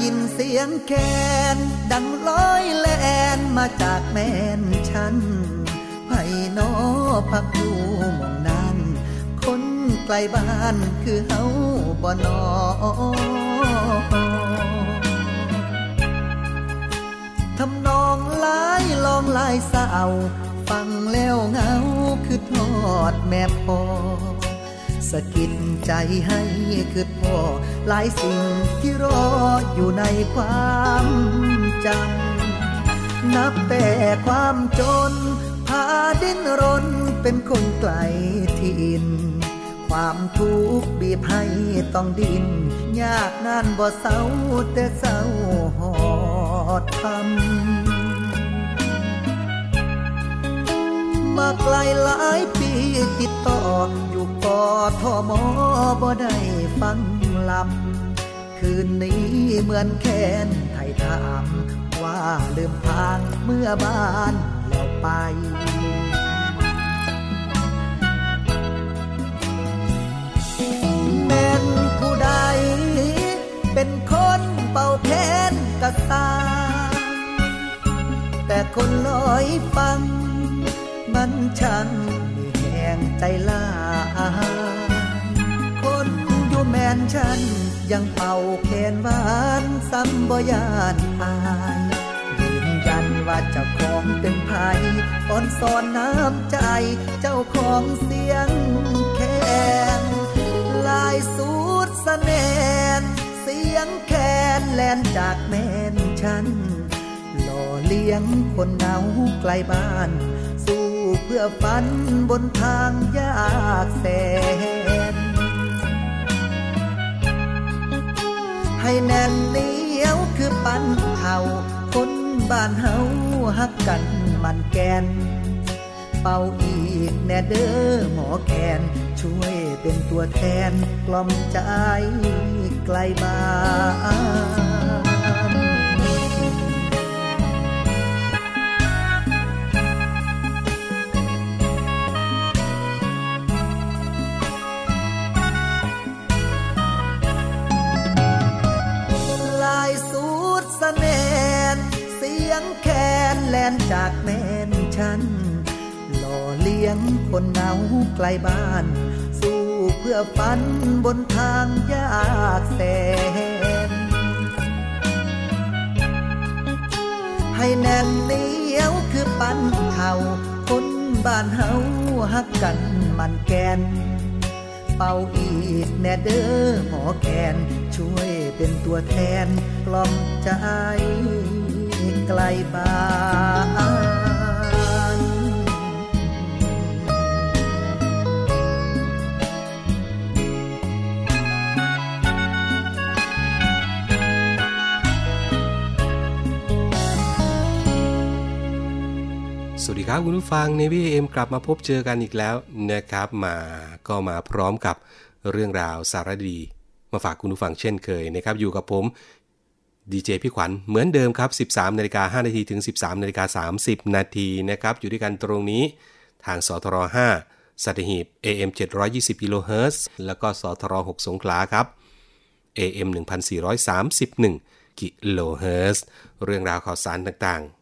ยินเสียงแคนดังลอยแลนมาจากแม่นฉันไผ่นอพักอยู่มองนั้น คนไกลบ้านคือเฮาบ่นอทำนองลายลองลายสาฟังแล้วเหงาคือทอดแม่พอสะกิดใจให้คือ พ่อหลายสิ่งที่รออยู่ในความจำนับแต่ความจนพาดิ้นรนเป็นคนไกลถิ่นความทุกข์บีบให้ต้องดิน ยากนานบ่เศร้าแต่เศร้าหอดทำมาไกลหลายปีติดต่อ กอทอมอบ่ได้ฟังลำ คืนนี้เหมือนแค้นไทยถามว่าลืมทางเมื่อบ้านเราไปแม่นผู้ใด เป็นคนเป่าแค้นกระตาแต่คนลอยฟัง มันช่างมีแห่งใจลา คนอยู่แมนฉัน ยังเป่าแคนหวานซ้ำบ่ยานอายยืนยันว่าเจ้าของเป็นไผอ่อนสอนน้ำใจ เจ้าของเสียงแคนลายสูดสแนนเสียงแคนแลนจากแมนฉันหล่อเลี้ยงคนเหงาไกลบ้าน พื่อฝันบนทางยากแสน ให้แน่นเหนียวคือปันเท่าคนบ้านเฮาฮักกันมันแกน เป่าอีกแน่เด้อหมอแคนช่วยเป็นตัวแทนกล่อมใจไกลบ้าน กลบ้าน สู้เพื่อฝันบนทางยากแสน ให้แน่นเหนียวคือปันเท่าคนบ้านเฮาฮักกันมันแกน เป่าอีกแน่เด้อหมอแคนช่วยเป็นตัวแทนกล่อมใจไกลบ้าน ครับคุณผู้ฟัง Navy AM กลับมาพบเจอกันอีกแล้วนะครับ มาก็มาพร้อมกับเรื่องราวสารดี มาฝากคุณผู้ฟังเช่นเคยนะครับ อยู่กับผมดีเจพี่ขวัญเหมือนเดิมครับ 13นาฬิกา5นาทีถึง 13นาฬิกา30 นาทีนะครับ อยู่ด้วยกันตรงนี้ทางสทร5สัตหีบ AM 720กิโลเฮิรตซ์แล้วก็สทร6สงขลาครับ AM 1431กิโลเฮิรตซ์เรื่องราวข่าวสารต่างๆ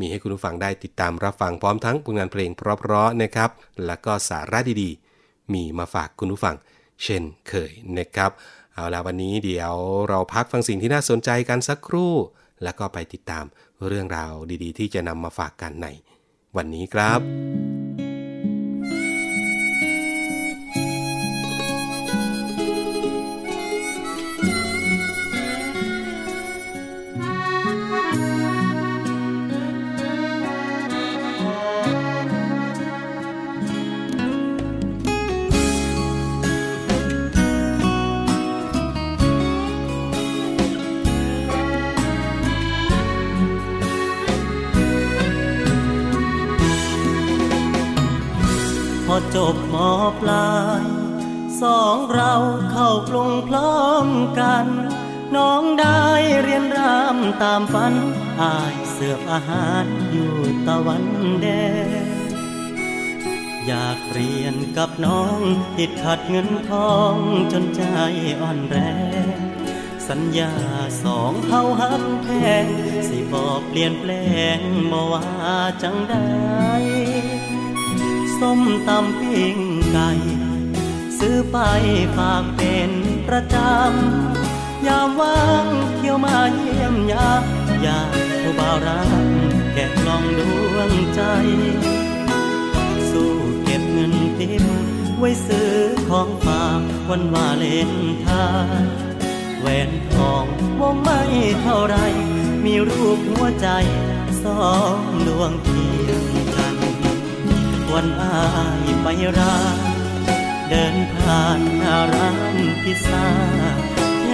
มีให้คุณผู้ฟังได้ติดตามรับฟังพร้อมทั้งผลงานเพลงเพราะๆนะครับ แล้วก็สาระดีๆ มีมาฝากคุณผู้ฟัง เช่นเคยนะครับ เอาละวันนี้เดี๋ยวเราพักฟังสิ่งที่น่าสนใจกันสักครู่ แล้วก็ไปติดตามเรื่องราวดีๆ ที่จะนำมาฝากกันในวันนี้ครับ「 อจบมอปลาย สองเราเข้ากรุงพร้อมกัน น้องได้เรียนรำตามฝันอายเสือบอาหารอยู่ตะวันแดงอยากเรียนกับน้อง ติดขัดเงินทองจนใจอ่อนแรงสัญญาสองเฮาหักแพงสิบอกเปลี่ยนแปลงบ่ว่าจังได้ ส้มตำปิ้งไก่ ซื้อไปฝากเป็นประจำ ยามว่างเที่ยวมาเยี่ยมยามอยากผู้บ่าวรักแกะกล่องดวงใจ สู้เก็บเงินติมไว้ซื้อของฝากวันวาเลนไทน์แหวนทองว่าไม่เท่าไร มีรูปหัวใจสองดวงเคีย วันอายไปร้านเดินผ่านหน้าร้านพิซซ่าแท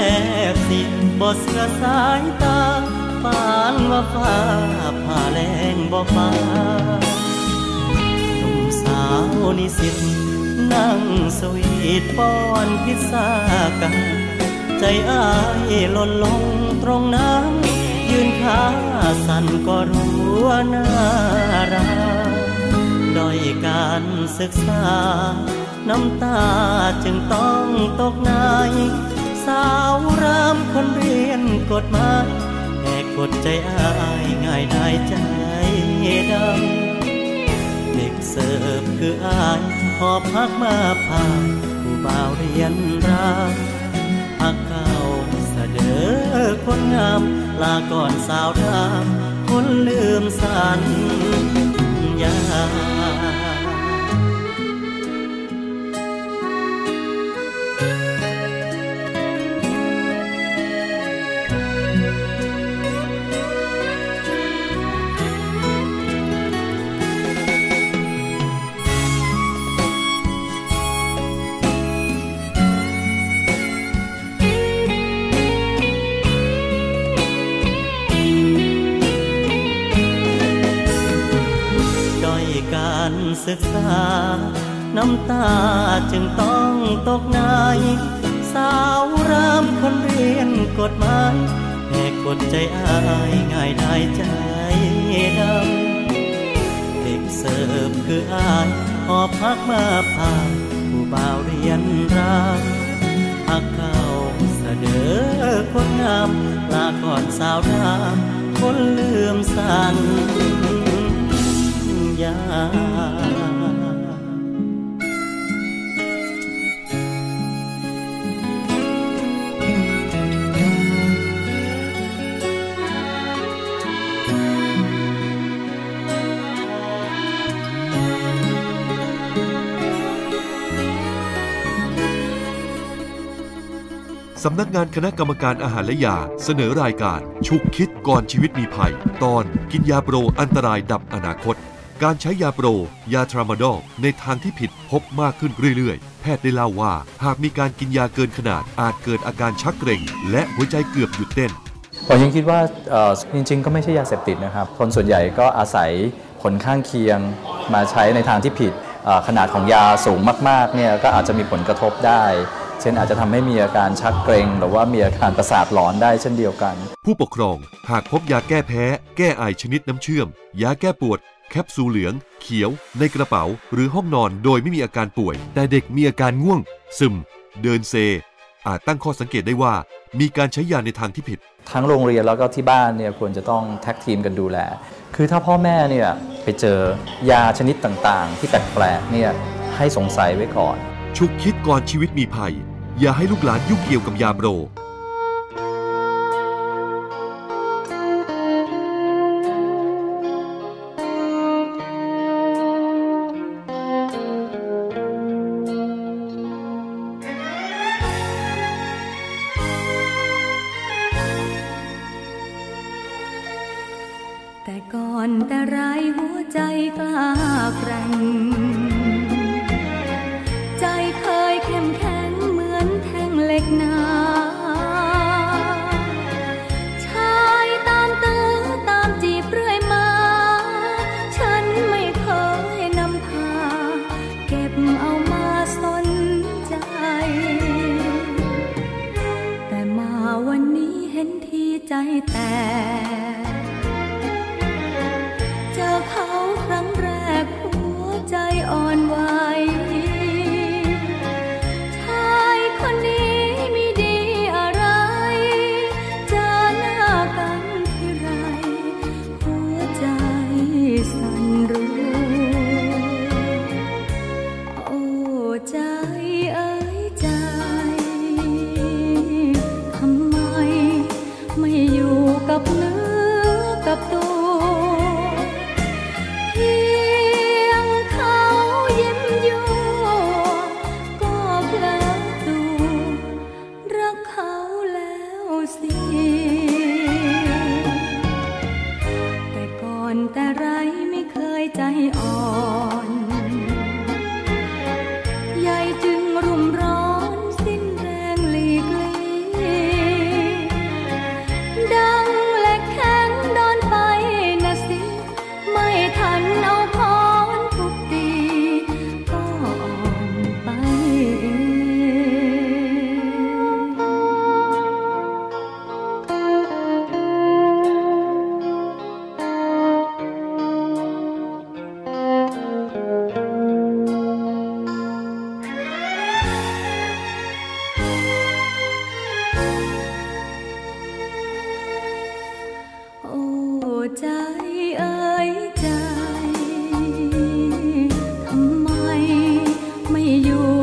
บสิบ่เสือสายตาปานว่าฟ้าผ่าแรงบ่ฟ้าหนุ่มสาวนิสิตนั่งสวีทป้อนพิซซ่ากัน ใจอ้ายหล่นลงตรงนั้นยืนขาสั่นก็รู้ว่าน่ารัก ด้อยการศึกษา น้ำตาจึงต้องตกในสาวรามคนเรียนกฎหมายแหกกฎใจอายง่ายได้ใจดำเด็กเสิร์ฟคืออายหอบพักมาผ่านผู้บ่าวเรียนรามพักเก่าเสดอคนงาม ลาก่อนสาวรามคนลืมสัญ ญา ศึกษา น้ำตาจึงต้องตกในสาวรามคนเรียนกฎหมายแหกกฎใจอายง่ายได้ใจดำเด็กเสิร์ฟคืออายหอบพักมาผ่านผู้บ่าวเรียนรามพักเก่าเสดอคนงามลาก่อนสาวรามคนลืมสัญำนักงานคณะกรรมการอาหารและยา เสนอรายการฉุกคิดก่อนชีวิตมีภัย ตอนกินยาโปรอันตรายดับอนาคต การใช้ยาโปร ยาทรามาดอลในทางที่ผิดพบมากขึ้นเรื่อยๆ แพทย์ได้เล่าว่า หากมีการกินยาเกินขนาด อาจเกิดอาการชักเกร็ง และหัวใจเกือบหยุดเต้นผมยังคิดว่าจริง ๆ ก็ไม่ใช่ยาเสพติดนะครับ คนส่วนใหญ่ก็อาศัยผลข้างเคียงมาใช้ในทางที่ผิดขนาดของยาสูงมากๆเนี่ยก็อาจจะมีผลกระทบได้ เช่นอาจจะทำให้มีอาการชักเกร็งหรือว่ามีอาการประสาทหลอนได้เช่นเดียวกัน ผู้ปกครองหากพบยาแก้แพ้ แก้ไอชนิดน้ำเชื่อม ยาแก้ปวด แคปซูลเหลือง เขียว ในกระเป๋า หรือห้องนอนโดยไม่มีอาการป่วย แต่เด็กมีอาการง่วง ซึม เดินเซ อาจตั้งข้อสังเกตได้ว่า มีการใช้ยาในทางที่ผิด ทั้งโรงเรียนแล้วก็ที่บ้านเนี่ยควรจะต้องแท็กทีมกันดูแล คือถ้าพ่อแม่เนี่ยไปเจอยาชนิดต่างๆ ที่แปลกๆเนี่ยให้สงสัยไว้ก่อน ฉุกคิดก่อนชีวิตมีภัย อย่าให้ลูกหลานยุ่งเกี่ยวกับยาโร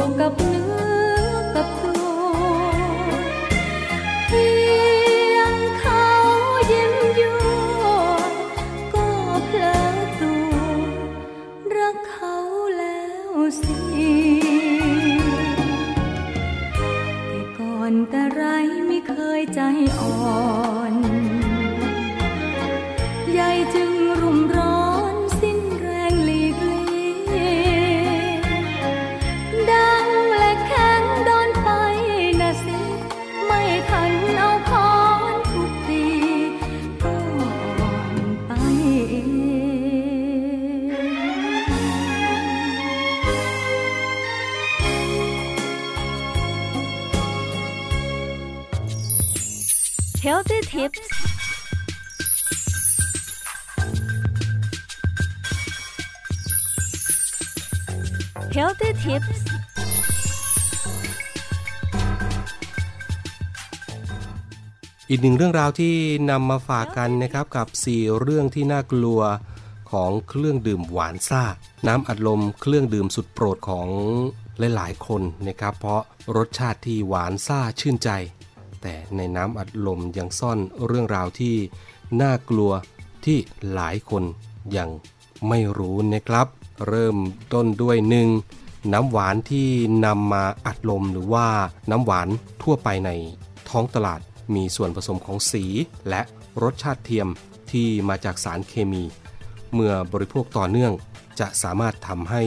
วกับเนื้อ Healthy Tips Healthy Tips อีกหนึ่งเรื่องราวที่นำมาฝากกันนะครับกับ 4 เรื่องที่น่ากลัวของเครื่องดื่มหวานซ่า น้ำอัดลมเครื่องดื่มสุดโปรดของหลายๆคนนะครับ เพราะรสชาติที่หวานซ่าชื่นใจ แต่ในน้ำอัดลมยังซ่อนเรื่องราวที่น่ากลัวที่หลายคนยังไม่รู้นะครับ เริ่มต้นด้วยหนึ่งน้ำหวานที่นำมาอัดลมหรือว่าน้ำหวานทั่วไปในท้องตลาดมีส่วนผสมของสี และรสชาติเทียมที่มาจากสารเคมี เมื่อบริโภคต่อเนื่องจะสามารถทำให้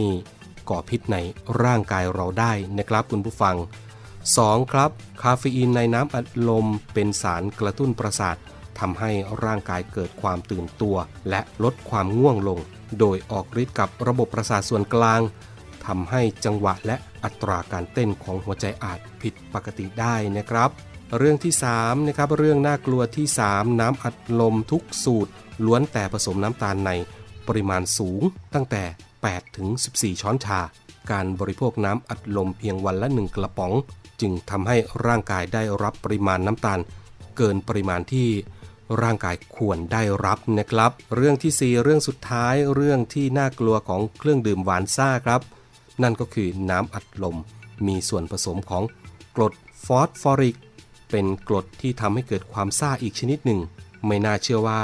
ก่อพิษในร่างกายเราได้นะครับคุณผู้ฟัง 2. ครับ คาเฟอีนในน้ำอัดลมเป็นสารกระตุ้นประสาททำให้ร่างกายเกิดความตื่นตัว และลดความง่วงลง โดยออกฤทธิ์กับระบบประสาทส่วนกลางทำให้จังหวะและอัตราการเต้นของหัวใจอาจผิดปกติได้นะครับ เรื่องที่3นะครับเรื่องน่ากลัวที่ 3 น้ำอัดลมทุกสูตร ล้วนแต่ผสมน้ำตาลในปริมาณสูงตั้งแต่ 8 ถึง 14 ช้อนชา การบริโภคน้ำอัดลมเพียงวันละ 1 กระป๋อง จึงทำให้ร่างกายได้รับปริมาณน้ำตาล เกินปริมาณที่ร่างกายควรได้รับนะครับ เรื่องที่ 4 เรื่องสุดท้ายเรื่องที่น่ากลัวของเครื่องดื่มหวานซ่าครับ นั่นก็คือน้ำอัดลม มีส่วนผสมของกรดฟอสฟอริก เป็นกรดที่ทำให้เกิดความซ่าอีกชนิดหนึ่ง ไม่น่าเชื่อว่า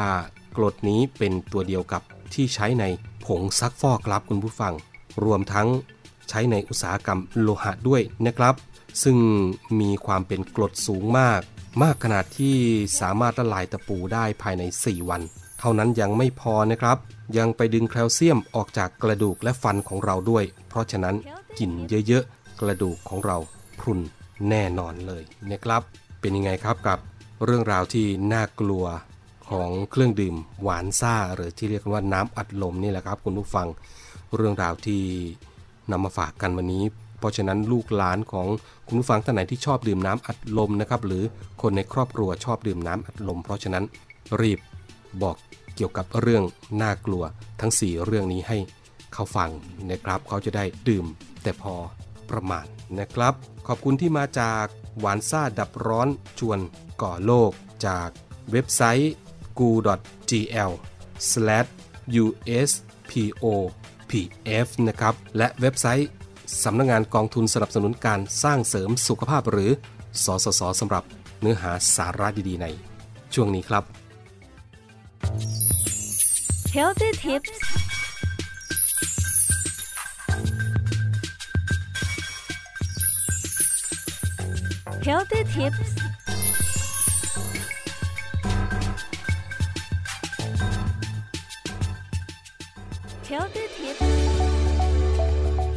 กรดนี้เป็นตัวเดียวกับที่ใช้ในผงซักฟอกครับคุณผู้ฟัง รวมทั้งใช้ในอุตสาหกรรมโลหะด้วยนะครับ ซึ่งมีความเป็นกรดสูงมาก มากขนาดที่สามารถละลายตะปูได้ภายใน 4 วัน เท่านั้นยังไม่พอนะครับ ยังไปดึงแคลเซียมออกจากกระดูกและฟันของเราด้วย เพราะฉะนั้นกินเยอะๆ กระดูกของเราพรุนแน่นอนเลยนะครับ เป็นยังไงครับกับเรื่องราวที่น่ากลัวของเครื่องดื่มหวานซ่า หรือที่เรียกว่าน้ำอัดลมนี่แหละครับคุณผู้ฟัง เรื่องราวที่นำมาฝากกันวันนี้ เพราะฉะนั้นลูกหลานของคุณผู้ฟังท่านไหนที่ชอบดื่มน้ำอัดลมนะครับหรือคนในครอบครัวชอบดื่มน้ำอัดลม เพราะฉะนั้นรีบบอกเกี่ยวกับเรื่องน่ากลัวทั้ง 4 เรื่องนี้ให้เขาฟังนะครับ เขาจะได้ดื่มแต่พอประมาณนะครับ ขอบคุณที่มาจากหวานซ่าดับร้อนชวนก่อโลกจากเว็บไซต์ gu.gl/uspopf นะครับ และเว็บไซต์ สำนักงงานกองทุนสนับสนุนการสร้างเสริมสุขภาพหรือ สสสสำหรับเนื้อหาสาระดีๆ ใน ช่วงนี้ครับ Healthy Tips Healthy Tips เ Healthy Tips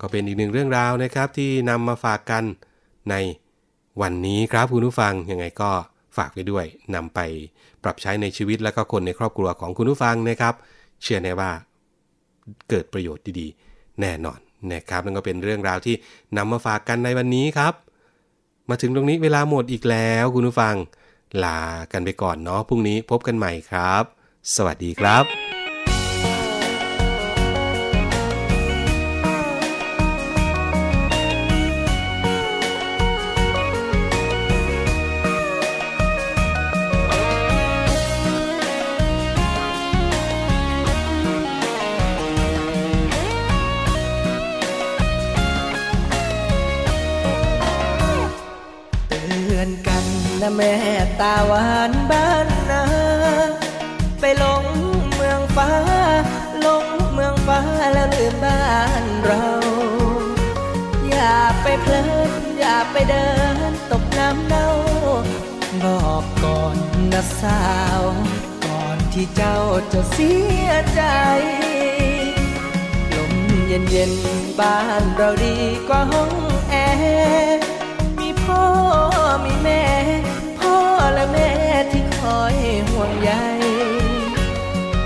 ก็เป็นอีกหนึ่งเรื่องราวนะครับที่นำมาฝากกันในวันนี้ครับคุณผู้ฟังยังไงก็ฝากไว้ด้วยนำไปปรับใช้ในชีวิตและก็คนในครอบครัวของคุณผู้ฟังนะครับ เชื่อแน่ว่าเกิดประโยชน์ดีๆ แน่นอนนะครับนั่นก็เป็นเรื่องราวที่นำมาฝากกันในวันนี้ครับ มาถึงตรงนี้เวลาหมดอีกแล้วคุณผู้ฟัง ลากันไปก่อนเนาะพรุ่งนี้พบกันใหม่ครับ สวัสดีครับ นะแม่ตาหวานบ้านนา ไปหลงเมืองฟ้าหลงเมืองฟ้าแล้วลืมบ้านเรา อย่าไปเพลินอย่าไปเดินตกน้ำเน่า บอกก่อนนะสาว ก่อนที่เจ้าจะเสียใจลมเย็นเย็นบ้านเราดีกว่าห้องแอร์มีพ่อมีแม่ และแม่ที่คอยห่วงใย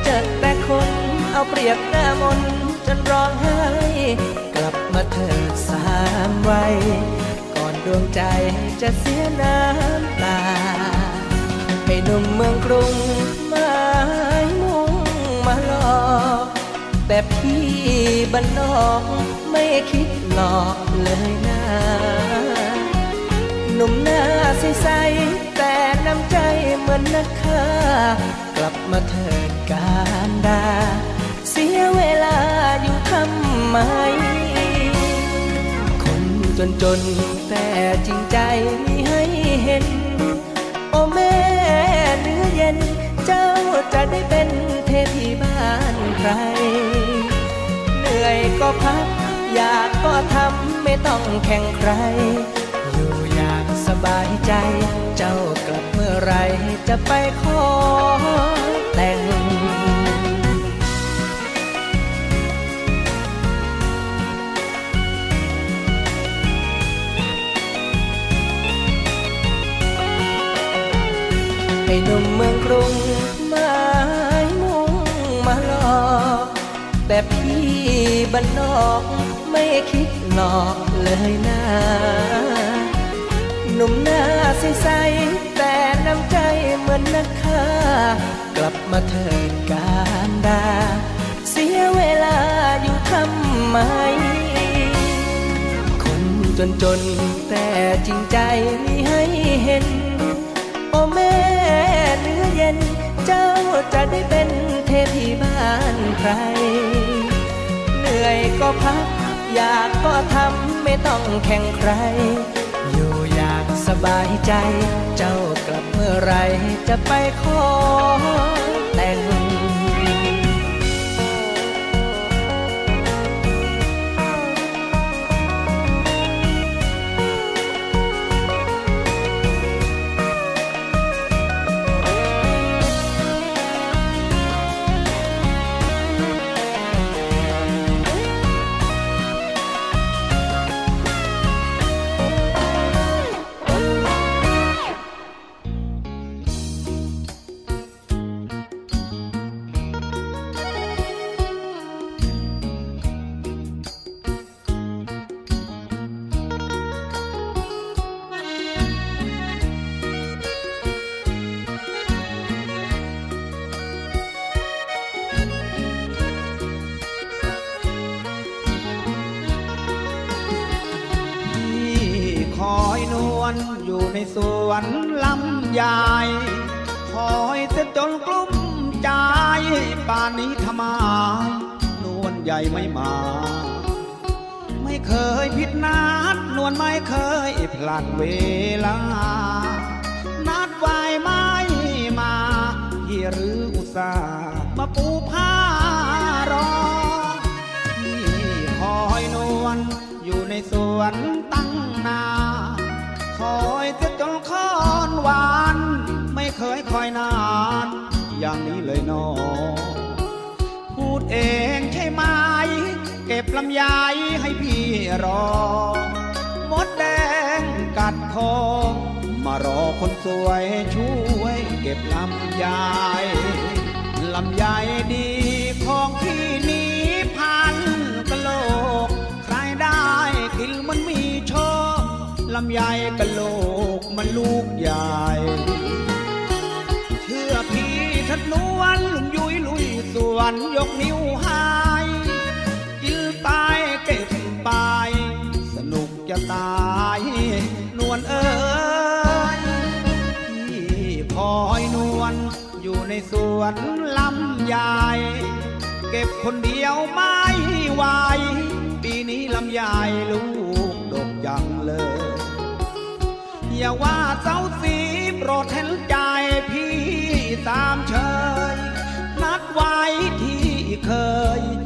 เจอแต่คนเอาเปรียบหน้ามนจนร้องไห้ กลับมาเถิดสามวัยก่อนดวงใจจะเสียน้ำตา ให้หนุ่มเมืองกรุงไม้มุ่งมาหลอกแต่พี่บ้านนอกไม่คิดหลอกเลยนะหนุ่มหน้าใสๆแต น้ำใจเหมือนนักฆ่ากลับมาเถิดการดา เสียเวลาอยู่ทำไม คนจนจนแต่จริงใจมีให้เห็น โอ้แม่เนื้อเย็น เจ้าจะได้เป็นเทพีบ้านใคร เหนื่อยก็พัก อยากก็ทำไม่ต้องแข่งใคร บายใจ เจ้ากลับเมื่อไรจะไปขอแต่งให้หนุ่มเมืองกรุงไม้มุ่งมาหลอกแต่พี่บ้านนอกไม่คิดหลอกเลยนะ หนุ่มหน้าใสๆแต่น้ำใจเหมือนนักฆ่ากลับมาเถิดการดา เสียเวลาอยู่ทำไม คนจนจนแต่จริงใจมีให้เห็น โอ้แม่เนื้อเย็น เจ้าจะได้เป็นเทพีบ้านใคร เหนื่อยก็พัก อยากก็ทำไม่ต้องแข่งใคร บายใจ เจ้ากลับเมื่อไรจะไปขอ ยายคอยเสียจนกลุ้มใจป่านนี้ทำไมนวลใหญ่ไม่มา ไม่เคยผิดนัด นวลไม่เคยพลัดเวลา นัดไว้ไม่มาพี่หรืออุตส่าห์มาปูผ้ารอที่คอยนวลอยู่ในสวนตั้งนาค อยเสียจนค้อนหวาน ไม่เคยคอยนาน อย่างนี้เลยนอพูดเองใช่ไหม เก็บลำไยให้พี่รอ มดแดงกัดคอมารอคนสวยช่วย เก็บลำไยลำไยดีของพี่ำไยกะโหลกมันลูกใหญ่ เชื่อพี่ทัดนวลลุงยุยลุยสวนยกนิ้วหายกินตายเก็บไป สนุกจะตาย นวลเอ้ยพี่คอยนวลอยู่ในสวนลำไยเก็บคนเดียวไม่ไหวปีนี้ลำไยลูกดกจังเลย อย่าว่าเจ้าสีโปรดเห็นใจพี่ตามเชยนัดไว้ที่เคย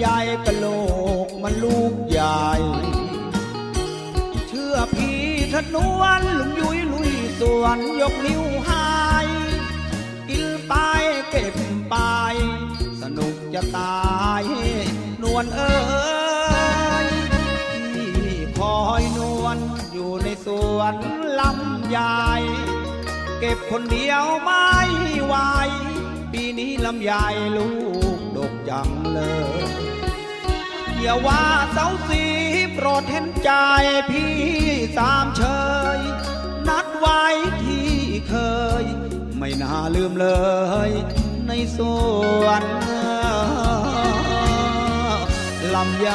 ใหญ่กะโหลกมันลูกใหญ่ เชื่อพี่ทนวนลุงยุยลุยสวนยกนิ้วให้กินไปเก็บไป สนุกจะตายนวลเอ้ยที่คอยนวลอยู่ในสวนลำใหญ่เก็บคนเดียวไม่ไหวปีนี้ลำใหญ่ลูก จังเลยอย่าว่าเสาสีโปรดเห็นใจพี่สามเชย นัดไว้ที่เคย ไม่น่าลืมเลย ในสวนลำไย